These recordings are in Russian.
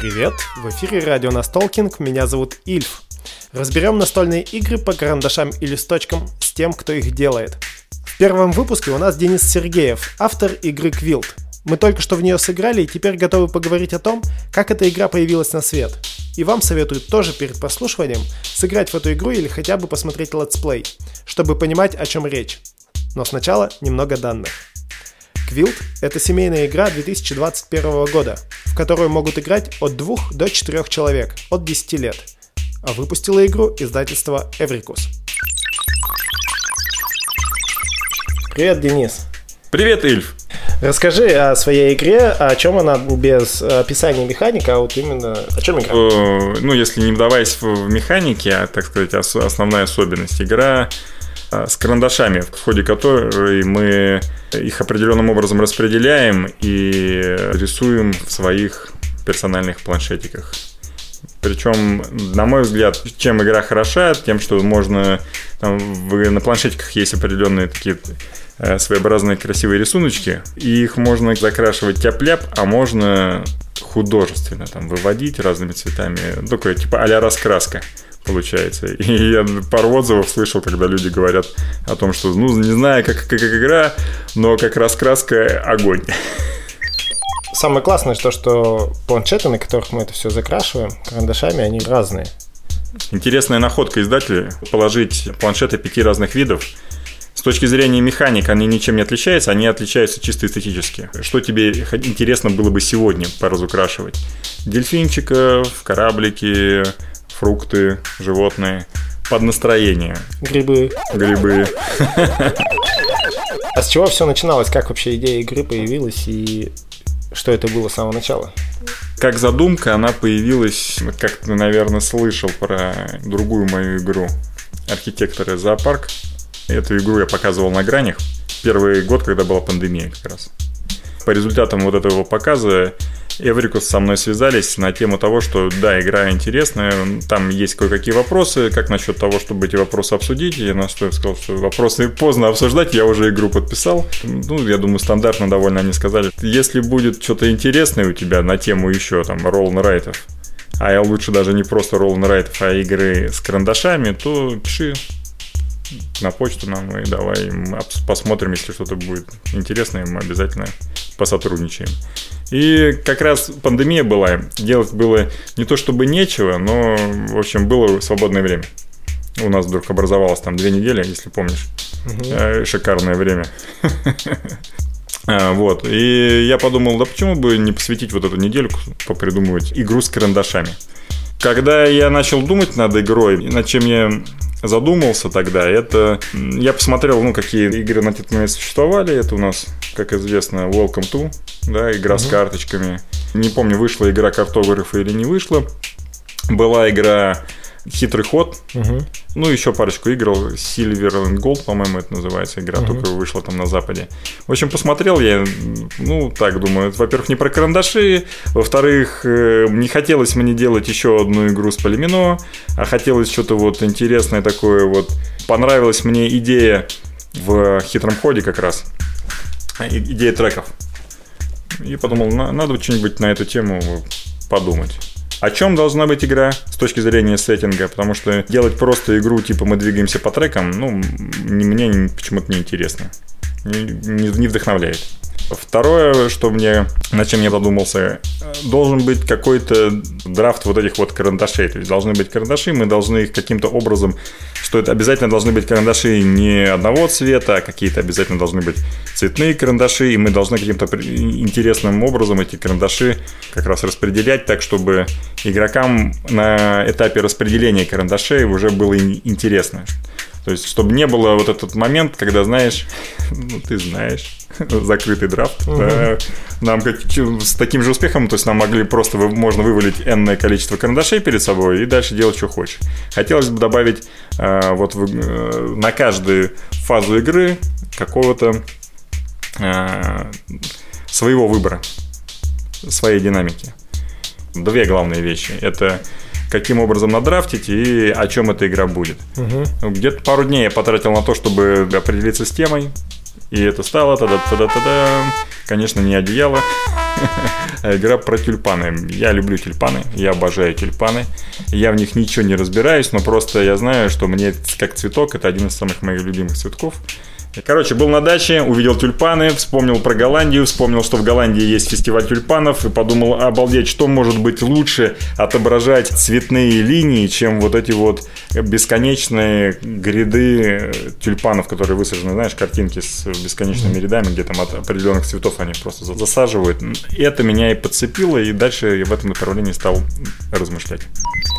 Привет! В эфире радио Настолкинг, меня зовут Ильф. Разберем настольные игры по карандашам и листочкам с тем, кто их делает. В первом выпуске у нас Денис Сергеев, автор игры Квилт. Мы только что в нее сыграли и теперь готовы поговорить о том, как эта игра появилась на свет. И вам советую тоже перед прослушиванием сыграть в эту игру или хотя бы посмотреть летсплей, чтобы понимать, о чем речь. Но сначала немного данных. Квилт – это семейная игра 2021 года, в которую могут играть от 2 до 4 человек от 10 лет. А выпустила игру издательство Эврикус. Привет, Денис. Привет, Ильф. Расскажи о своей игре, о чем она без описания механика, а вот именно о чем игра? Э, ну, если не вдаваясь в механики, а, так сказать, основная особенность игра с карандашами, в ходе которой мы их определенным образом распределяем и рисуем в своих персональных планшетиках. Причем, на мой взгляд, чем игра хороша, тем, что можно... Там, на планшетиках есть определенные такие Э, своеобразные красивые рисуночки, и их можно закрашивать тяп-ляп, а можно художественно там выводить разными цветами, такое типа а раскраска получается. И я пару отзывов слышал, когда люди говорят о том, что, ну, не знаю, как, как, как игра, но как раскраска огонь. Самое классное то, что планшеты, на которых мы это все закрашиваем, карандашами, они разные. Интересная находка издателя – положить планшеты пяти разных видов – с точки зрения механик они ничем не отличаются, они отличаются чисто эстетически. Что тебе интересно было бы сегодня поразукрашивать? Дельфинчиков, кораблики, фрукты, животные. Под настроение. Грибы. Грибы. А с чего все начиналось? Как вообще идея игры появилась и что это было с самого начала? Как задумка она появилась, как ты, наверное, слышал про другую мою игру «Архитекторы зоопарк». Эту игру я показывал на гранях. Первый год, когда была пандемия как раз. По результатам вот этого показа Эврикус со мной связались на тему того, что да, игра интересная, там есть кое-какие вопросы, как насчет того, чтобы эти вопросы обсудить. Я на что я сказал, что вопросы поздно обсуждать, я уже игру подписал. Ну, я думаю, стандартно довольно они сказали. Если будет что-то интересное у тебя на тему еще там ролл-райтов, а я лучше даже не просто ролл-райтов, а игры с карандашами, то пиши, на почту нам и давай посмотрим, если что-то будет интересное, мы обязательно посотрудничаем. И как раз пандемия была, делать было не то чтобы нечего, но, в общем, было свободное время. У нас вдруг образовалось там две недели, если помнишь. Угу. Шикарное время. А, вот. И я подумал, да почему бы не посвятить вот эту недельку, попридумывать игру с карандашами. Когда я начал думать над игрой, над чем я задумался тогда, это... Я посмотрел, ну, какие игры на тот момент существовали. Это у нас, как известно, Welcome to, да, игра mm-hmm. с карточками. Не помню, вышла игра картографа или не вышла. Была игра Хитрый ход. Угу. Ну, еще парочку игр. Silver and Gold, по-моему, это называется игра, угу. только вышла там на Западе. В общем, посмотрел я, ну, так думаю, во-первых, не про карандаши, во-вторых, э, не хотелось мне делать еще одну игру с Полимино, а хотелось что-то вот интересное такое вот. Понравилась мне идея в хитром ходе как раз. Идея треков. И подумал, надо что-нибудь на эту тему подумать. О чем должна быть игра с точки зрения сеттинга? Потому что делать просто игру, типа мы двигаемся по трекам, ну, мне почему-то неинтересно. Не, не, вдохновляет. Второе, что мне, над чем я задумался, должен быть какой-то драфт вот этих вот карандашей. То есть должны быть карандаши, мы должны их каким-то образом, что это обязательно должны быть карандаши не одного цвета, а какие-то обязательно должны быть цветные карандаши, и мы должны каким-то интересным образом эти карандаши как раз распределять так, чтобы игрокам на этапе распределения карандашей уже было интересно. То есть, чтобы не было вот этот момент, когда, знаешь, ну, ты знаешь, закрытый драфт. Угу. Да, нам как, с таким же успехом, то есть нам могли просто, можно вывалить энное количество карандашей перед собой и дальше делать, что хочешь. Хотелось бы добавить э, вот в, э, на каждую фазу игры какого-то э, своего выбора, своей динамики. Две главные вещи. Это каким образом надрафтить и о чем эта игра будет. Угу. Где-то пару дней я потратил на то, чтобы определиться с темой, И это стало та-да-та-да-та-да. Конечно, не одеяло, а игра про тюльпаны. Я люблю тюльпаны, я обожаю тюльпаны. Я в них ничего не разбираюсь, но просто я знаю, что мне как цветок это один из самых моих любимых цветков. Короче, был на даче, увидел тюльпаны, вспомнил про Голландию, вспомнил, что в Голландии есть фестиваль тюльпанов, и подумал, обалдеть, что может быть лучше отображать цветные линии, чем вот эти вот бесконечные гряды тюльпанов, которые высажены, знаешь, картинки с бесконечными рядами, где там от определенных цветов они просто засаживают. Это меня и подцепило, и дальше я в этом направлении стал размышлять.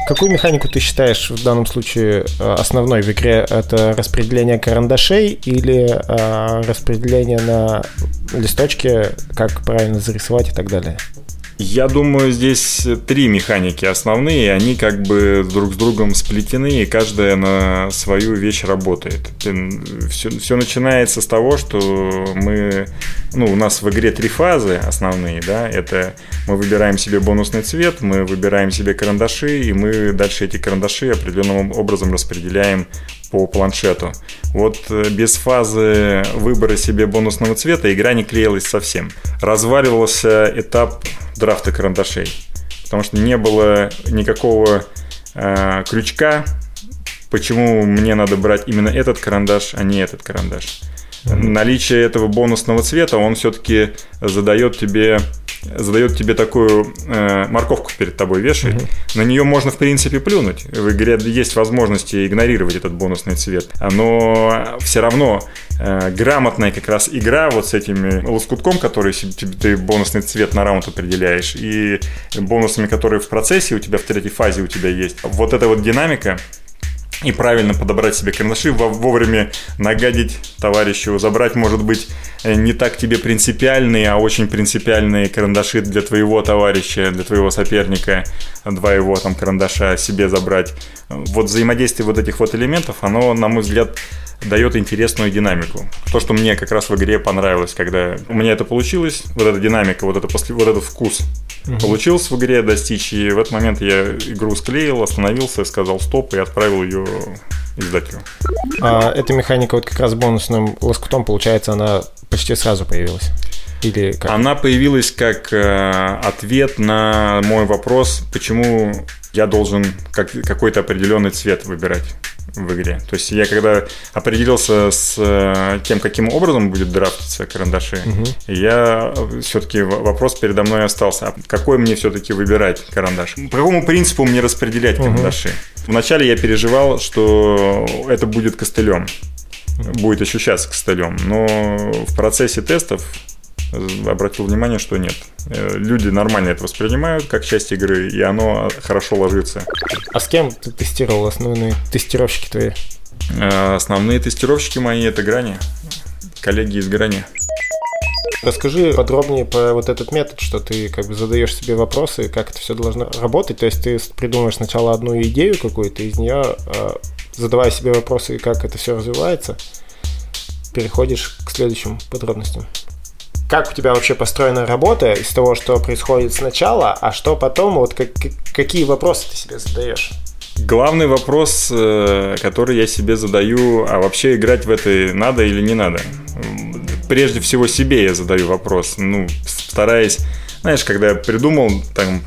Какую механику ты считаешь в данном случае э, основной в игре? Это распределение карандашей или э, распределение на листочке, как правильно зарисовать и так далее? Я думаю, здесь три механики основные, они как бы друг с другом сплетены, и каждая на свою вещь работает. Все, все начинается с того, что мы, ну, у нас в игре три фазы основные, да, это мы выбираем себе бонусный цвет, мы выбираем себе карандаши, и мы дальше эти карандаши определенным образом распределяем по планшету. Вот э, без фазы выбора себе бонусного цвета игра не клеилась совсем. Разваливался этап драфта карандашей, потому что не было никакого э, крючка, почему мне надо брать именно этот карандаш, а не этот карандаш. Mm-hmm. Наличие этого бонусного цвета, он все-таки задает тебе задает тебе такую э, морковку перед тобой вешает, mm-hmm. на нее можно в принципе плюнуть. В игре есть возможности игнорировать этот бонусный цвет, но все равно э, грамотная как раз игра вот с этими лоскутком, который ты бонусный цвет на раунд определяешь, и бонусами, которые в процессе у тебя в третьей фазе у тебя есть. Вот эта вот динамика, и правильно подобрать себе карандаши, вовремя нагадить товарищу, забрать, может быть, э, не так тебе принципиальные, а очень принципиальные карандаши для твоего товарища, для твоего соперника, два его там карандаша себе забрать. Вот взаимодействие вот этих вот элементов, оно, на мой взгляд, дает интересную динамику. То, что мне как раз в игре понравилось, когда у меня это получилось, вот эта динамика, вот, это после, вот этот вкус угу. получился в игре достичь, и в этот момент я игру склеил, остановился, сказал стоп и отправил ее издателю. А эта механика вот как раз бонусным лоскутом, получается, она почти сразу появилась? Или как? Она появилась как э, ответ на мой вопрос, почему я должен как, какой-то определенный цвет выбирать в игре. То есть я когда определился с э, тем, каким образом будет драфтиться карандаши, угу. я все-таки вопрос передо мной остался. А какой мне все-таки выбирать карандаш? По какому принципу мне распределять угу. карандаши? Вначале я переживал, что это будет костылем будет ощущаться костылем. Но в процессе тестов обратил внимание, что нет. Э, люди нормально это воспринимают как часть игры, и оно хорошо ложится. А с кем ты тестировал основные тестировщики твои? Э, основные тестировщики мои это Грани, коллеги из Грани. Расскажи подробнее про вот этот метод, что ты как бы задаешь себе вопросы, как это все должно работать. То есть ты придумаешь сначала одну идею какую-то, из нее э, задавая себе вопросы, как это все развивается, переходишь к следующим подробностям как у тебя вообще построена работа из того, что происходит сначала, а что потом, вот как, какие вопросы ты себе задаешь? Главный вопрос, э, который я себе задаю, а вообще играть в это надо или не надо? Прежде всего себе я задаю вопрос, ну, стараясь, знаешь, когда я придумал, там,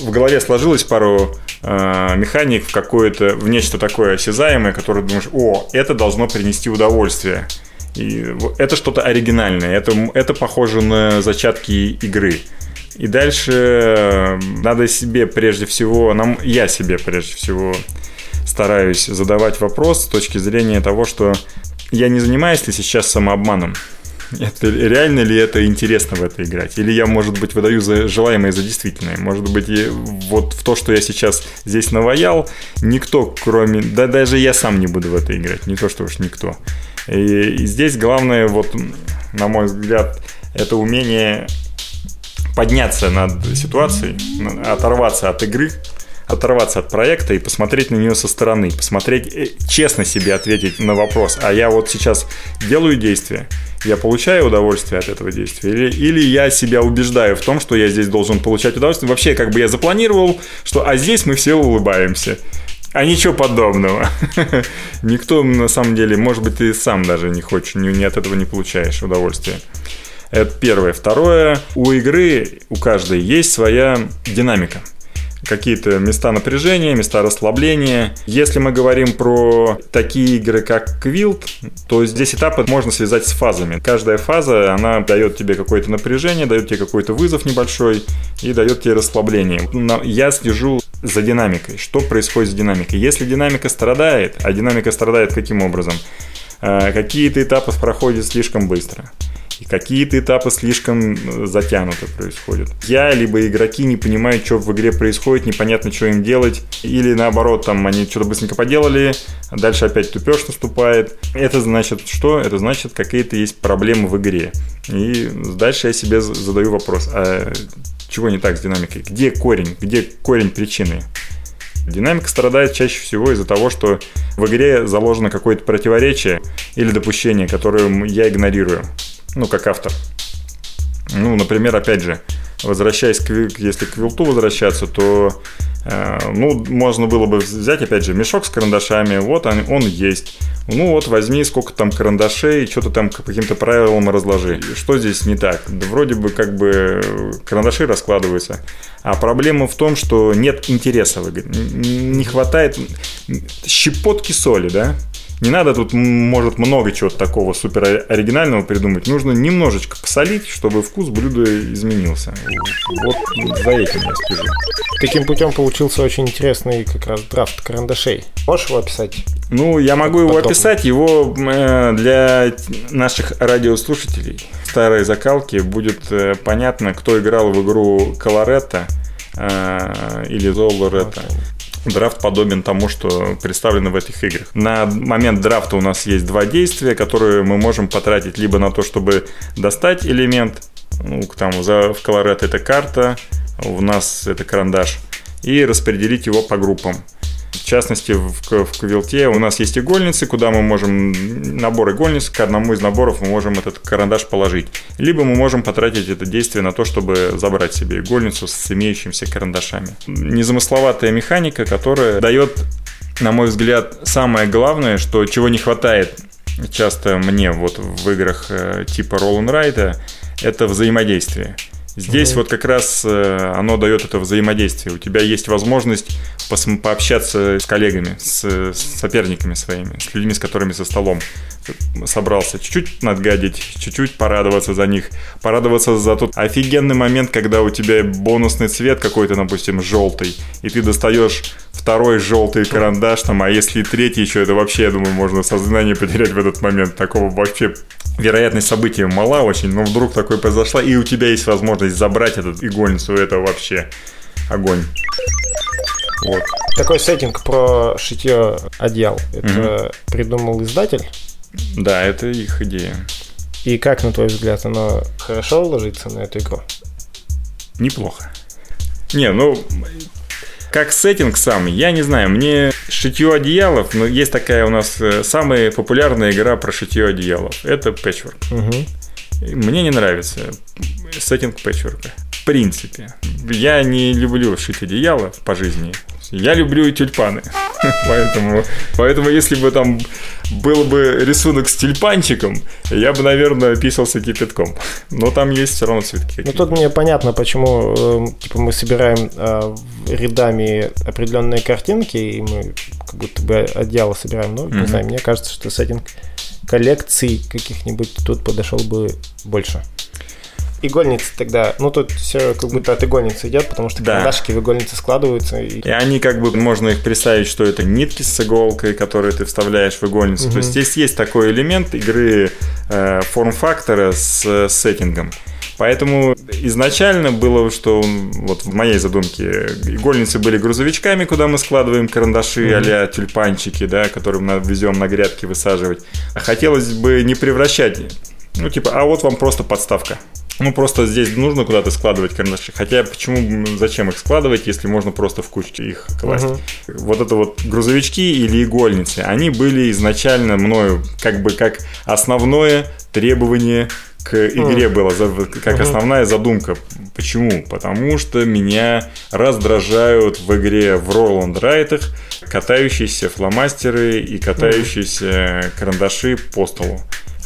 в голове сложилось пару э, механик в какое-то, в нечто такое осязаемое, которое думаешь, о, это должно принести удовольствие. И это что-то оригинальное, это, это похоже на зачатки игры. И дальше надо себе прежде всего, нам, я себе прежде всего стараюсь задавать вопрос с точки зрения того, что я не занимаюсь ли сейчас самообманом. Это, реально ли это интересно в это играть? Или я, может быть, выдаю за желаемое за действительное? Может быть, и вот в то, что я сейчас здесь наваял, никто, кроме... Да даже я сам не буду в это играть, не то, что уж никто. И здесь главное, вот, на мой взгляд, это умение подняться над ситуацией, оторваться от игры, оторваться от проекта и посмотреть на нее со стороны, посмотреть, э, честно себе ответить на вопрос, а я вот сейчас делаю действие, я получаю удовольствие от этого действия, или, или я себя убеждаю в том, что я здесь должен получать удовольствие. Вообще, как бы я запланировал, что а здесь мы все улыбаемся А ничего подобного. Никто, на самом деле, может быть, ты сам даже не хочешь, не, не от этого не получаешь удовольствия. Это первое. Второе, у игры, у каждой есть своя динамика какие-то места напряжения, места расслабления. Если мы говорим про такие игры, как Квилт, то здесь этапы можно связать с фазами. Каждая фаза, она дает тебе какое-то напряжение, дает тебе какой-то вызов небольшой и дает тебе расслабление. Я слежу за динамикой. Что происходит с динамикой? Если динамика страдает, а динамика страдает каким образом? Э, какие-то этапы проходят слишком быстро какие-то этапы слишком э, затянуты происходят. Я либо игроки не понимают, что в игре происходит, непонятно, что им делать, или наоборот, там они что-то быстренько поделали, а дальше опять тупеж наступает. Это значит что? Это значит, какие-то есть проблемы в игре. И дальше я себе задаю вопрос, а чего не так с динамикой? Где корень? Где корень причины? Динамика страдает чаще всего из-за того, что в игре заложено какое-то противоречие или допущение, которое я игнорирую ну, как автор. Ну, например, опять же, возвращаясь к, если к вилту возвращаться, то э, ну, можно было бы взять, опять же, мешок с карандашами, вот он, он есть. Ну вот возьми сколько там карандашей, что-то там по каким-то правилам разложи. Что здесь не так? Да вроде бы как бы карандаши раскладываются. А проблема в том, что нет интереса. Не хватает щепотки соли, да? Не надо тут, может, много чего-то такого супер оригинального придумать. Нужно немножечко посолить, чтобы вкус блюда изменился. Вот за этим я слежу. Таким путем получился очень интересный как раз драфт карандашей. Можешь его описать? Ну, я могу его описать. Его э, для наших радиослушателей старой закалки будет э, понятно, кто играл в игру Колоретто э, или Золоретто. Okay драфт подобен тому, что представлено в этих играх. На момент драфта у нас есть два действия, которые мы можем потратить либо на то, чтобы достать элемент, ну, там за, в Колорет это карта, у нас это карандаш, и распределить его по группам. В частности, в, в Квилте у нас есть игольницы, куда мы можем набор игольниц, к одному из наборов мы можем этот карандаш положить. Либо мы можем потратить это действие на то, чтобы забрать себе игольницу с имеющимися карандашами. Незамысловатая механика, которая дает, на мой взгляд, самое главное, что чего не хватает часто мне вот в играх э, типа Roll and Ride, это взаимодействие. Здесь mm-hmm. вот как раз э, оно дает это взаимодействие. У тебя есть возможность пообщаться с коллегами, с, соперниками своими, с людьми, с которыми за столом собрался. Чуть-чуть надгадить, чуть-чуть порадоваться за них. Порадоваться за тот офигенный момент, когда у тебя бонусный цвет какой-то, допустим, желтый, и ты достаешь второй желтый карандаш, там, а если третий еще, это вообще, я думаю, можно сознание потерять в этот момент. Такого вообще вероятность события мала очень, но вдруг такое произошло, и у тебя есть возможность забрать этот игольницу, это вообще огонь. Вот. Такой сеттинг про шитье одеял. Это угу. придумал издатель? Да, это их идея. И как, на твой взгляд, оно хорошо ложится на эту игру? Неплохо. Не, ну, как сеттинг сам, я не знаю, мне шитье одеялов, но есть такая у нас э, самая популярная игра про шитье одеялов. Это Patchwork. Угу. Мне не нравится сеттинг Patchwork. В принципе. Я не люблю шить одеяло по жизни. Я люблю и тюльпаны. поэтому, поэтому, если бы там был бы рисунок с тюльпанчиком, я бы, наверное, писался кипятком. Но там есть все равно цветки. Ну, тут мне понятно, почему э, типа, мы собираем э, рядами определенные картинки, и мы как будто бы одеяло собираем. Но, mm-hmm. не знаю, мне кажется, что сеттинг коллекций каких-нибудь тут подошел бы больше игольницы тогда, ну тут все как будто от игольницы идет, потому что да. карандашики в игольнице складываются. И... и они как бы, можно их представить, что это нитки с иголкой, которые ты вставляешь в игольницу. Угу. То есть здесь есть такой элемент игры э, форм-фактора с, с сеттингом. Поэтому изначально было, что вот в моей задумке игольницы были грузовичками, куда мы складываем карандаши mm-hmm. а тюльпанчики, да, которые мы везем на грядки высаживать. А хотелось бы не превращать, ну типа, а вот вам просто подставка. Ну, просто здесь нужно куда-то складывать карандаши. Хотя почему, зачем их складывать, если можно просто в кучу их класть? Угу. Вот это вот грузовички или игольницы, они были изначально мною как бы как основное требование к игре было, как основная задумка Почему? Потому что меня раздражают в игре в Roland Райтах катающиеся фломастеры и катающиеся карандаши по столу.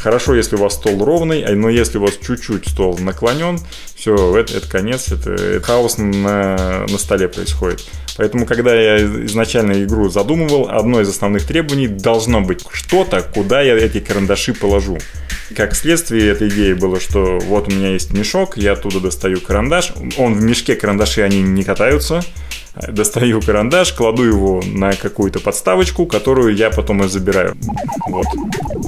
Хорошо, если у вас стол ровный, а, но если у вас чуть-чуть стол наклонен, все, это, это конец, это, это хаос на, на столе происходит. Поэтому, когда я изначально игру задумывал, одно из основных требований должно быть что-то, куда я эти карандаши положу. Как следствие этой идеи было, что вот у меня есть мешок, я оттуда достаю карандаш, он в мешке карандаши, они не катаются, достаю карандаш, кладу его на какую-то подставочку, которую я потом и забираю. Вот.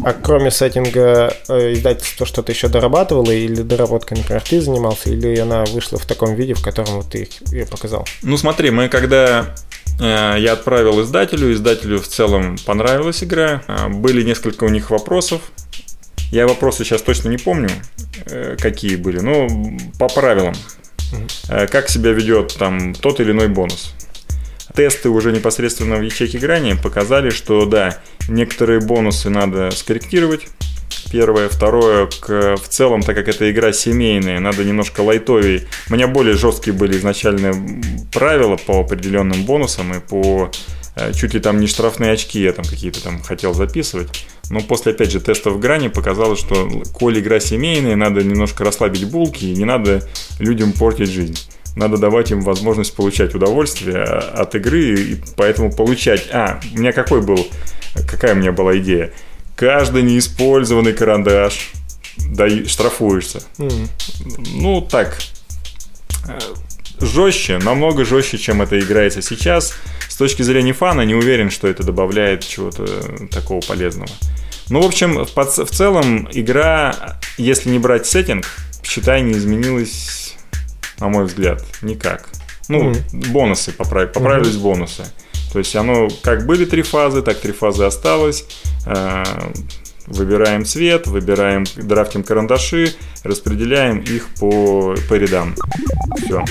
А кроме сеттинга э, издательство что-то еще дорабатывало или доработкой, например, ты занимался, или она вышла в таком виде, в котором вот ты ее показал? Ну смотри, мы когда э, я отправил издателю, издателю в целом понравилась игра, э, были несколько у них вопросов, я вопросы сейчас точно не помню, какие были, но по правилам Э, как себя ведет там тот или иной бонус. Тесты уже непосредственно в ячейке грани показали, что да, некоторые бонусы надо скорректировать, Первое. Второе, к, в целом, так как эта игра семейная, надо немножко лайтовей. У меня более жесткие были изначально правила по определенным бонусам и по Э, чуть ли там не штрафные очки я там какие-то там хотел записывать. Но после, опять же, тестов грани показалось, что коль игра семейная, надо немножко расслабить булки и не надо людям портить жизнь. Надо давать им возможность получать удовольствие от игры и поэтому получать... А, у меня какой был... Какая у меня была идея? Каждый неиспользованный карандаш да, штрафуешься. Mm. Ну, так, жестче, намного жестче, чем это играется сейчас. С точки зрения фана не уверен, что это добавляет чего-то такого полезного. Ну, в общем, в, в целом игра, если не брать сеттинг, считай, не изменилась, на мой взгляд, никак. Ну, mm-hmm. бонусы поправ... поправились mm-hmm. бонусы. То есть оно как были три фазы, так три фазы осталось. Э, выбираем цвет, выбираем, драфтим карандаши, распределяем их по, по рядам. Все.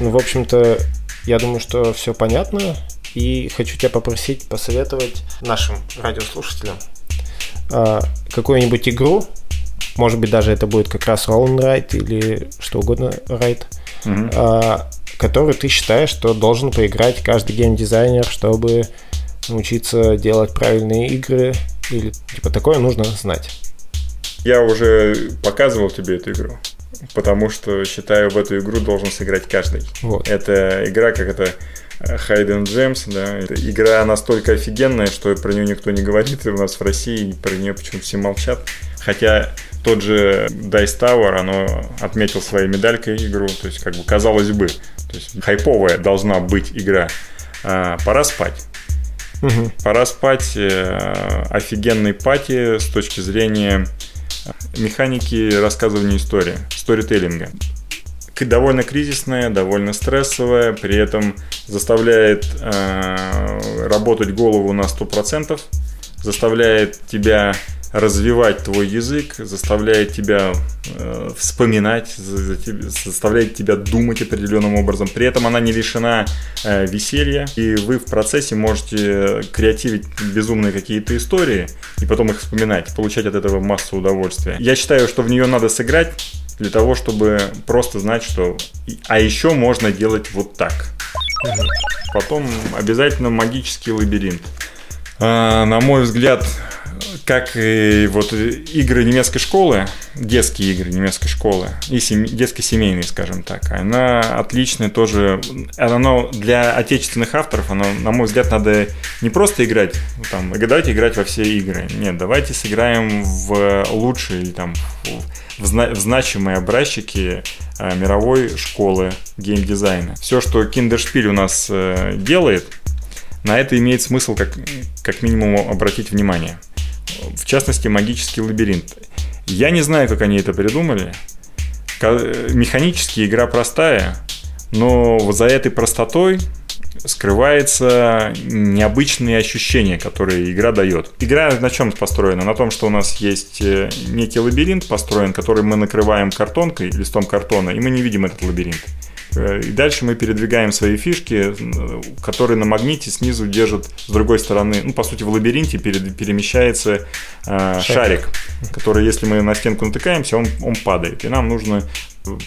Ну, в общем-то, я думаю, что все понятно. И хочу тебя попросить посоветовать нашим радиослушателям а, какую-нибудь игру, может быть, даже это будет как раз Roll Ride или что угодно Ride, угу. а, которую ты считаешь, что должен поиграть каждый геймдизайнер, чтобы научиться делать правильные игры или типа такое нужно знать. Я уже показывал тебе эту игру, потому что считаю, в эту игру должен сыграть каждый. Вот. Это игра, как это Hidden Gems, да, это игра настолько офигенная, что про нее никто не говорит, и у нас в России про нее почему-то все молчат. Хотя тот же Dice Tower, оно отметил своей медалькой игру, то есть как бы казалось бы, то есть хайповая должна быть игра. А, пора спать. Угу. Пора спать. Э, офигенный пати с точки зрения механики рассказывания истории, сторителлинга. Довольно кризисная, довольно стрессовая, при этом заставляет э, работать голову на 100%, заставляет тебя развивать твой язык, заставляет тебя э, вспоминать, заставляет тебя думать определенным образом. При этом она не лишена э, веселья, и вы в процессе можете креативить безумные какие-то истории и потом их вспоминать, получать от этого массу удовольствия. Я считаю, что в нее надо сыграть для того, чтобы просто знать, что а еще можно делать вот так. Потом обязательно магический лабиринт. А, на мой взгляд, как и вот игры немецкой школы, детские игры немецкой школы и сем... детско-семейные, скажем так, она отличная тоже. Оно для отечественных авторов, оно, на мой взгляд, надо не просто играть, там, давайте играть во все игры. Нет, давайте сыграем в лучшие, там, в, зна... в значимые образчики э, мировой школы геймдизайна. Все, что Киндершпиль у нас э, делает, на это имеет смысл как, как минимум обратить внимание в частности, магический лабиринт. Я не знаю, как они это придумали. Механически игра простая, но за этой простотой скрывается необычные ощущения, которые игра дает. Игра на чем построена? На том, что у нас есть э, некий лабиринт построен, который мы накрываем картонкой, листом картона, и мы не видим этот лабиринт. Э, и дальше мы передвигаем свои фишки, которые на магните снизу держат с другой стороны. Ну, по сути, в лабиринте перед, перемещается э, шарик. шарик, который, если мы на стенку натыкаемся, он, он падает. И нам нужно,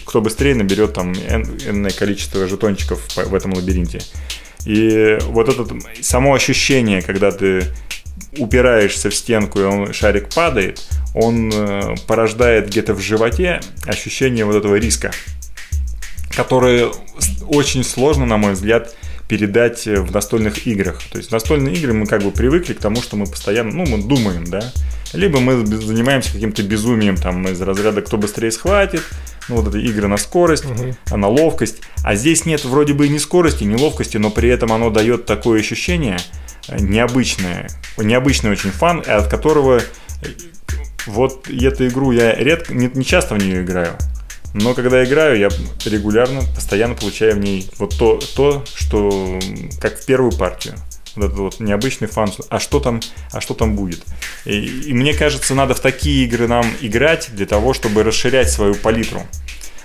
кто быстрее наберет там энное количество жетончиков в этом лабиринте. И вот это само ощущение, когда ты упираешься в стенку, и он, шарик падает, он э, порождает где-то в животе ощущение вот этого риска которые очень сложно, на мой взгляд, передать в настольных играх. То есть настольные игры мы как бы привыкли к тому, что мы постоянно, ну, мы думаем, да, либо мы занимаемся каким-то безумием, там, из разряда «кто быстрее схватит», ну, вот это игры на скорость, угу. на ловкость. А здесь нет вроде бы ни скорости, ни ловкости, но при этом оно дает такое ощущение э, необычное, необычный очень фан, от которого э, вот эту игру я редко, не, не часто в нее играю. Но когда играю, я регулярно, постоянно получаю в ней вот то, то что как в первую партию. Вот этот вот необычный фан, а что там, а что там будет. И, и мне кажется, надо в такие игры нам играть для того, чтобы расширять свою палитру.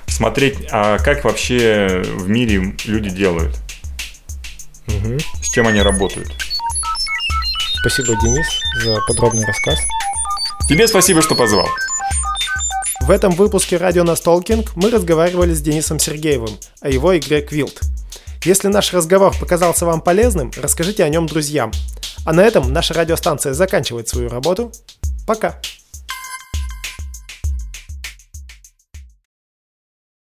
Смотреть, а как вообще в мире люди делают. Угу. С чем они работают. Спасибо, Денис, за подробный рассказ. Тебе спасибо, что позвал. В этом выпуске радио Настолкинг мы разговаривали с Денисом Сергеевым о его игре Квилт. Если наш разговор показался вам полезным, расскажите о нем друзьям. А на этом наша радиостанция заканчивает свою работу. Пока!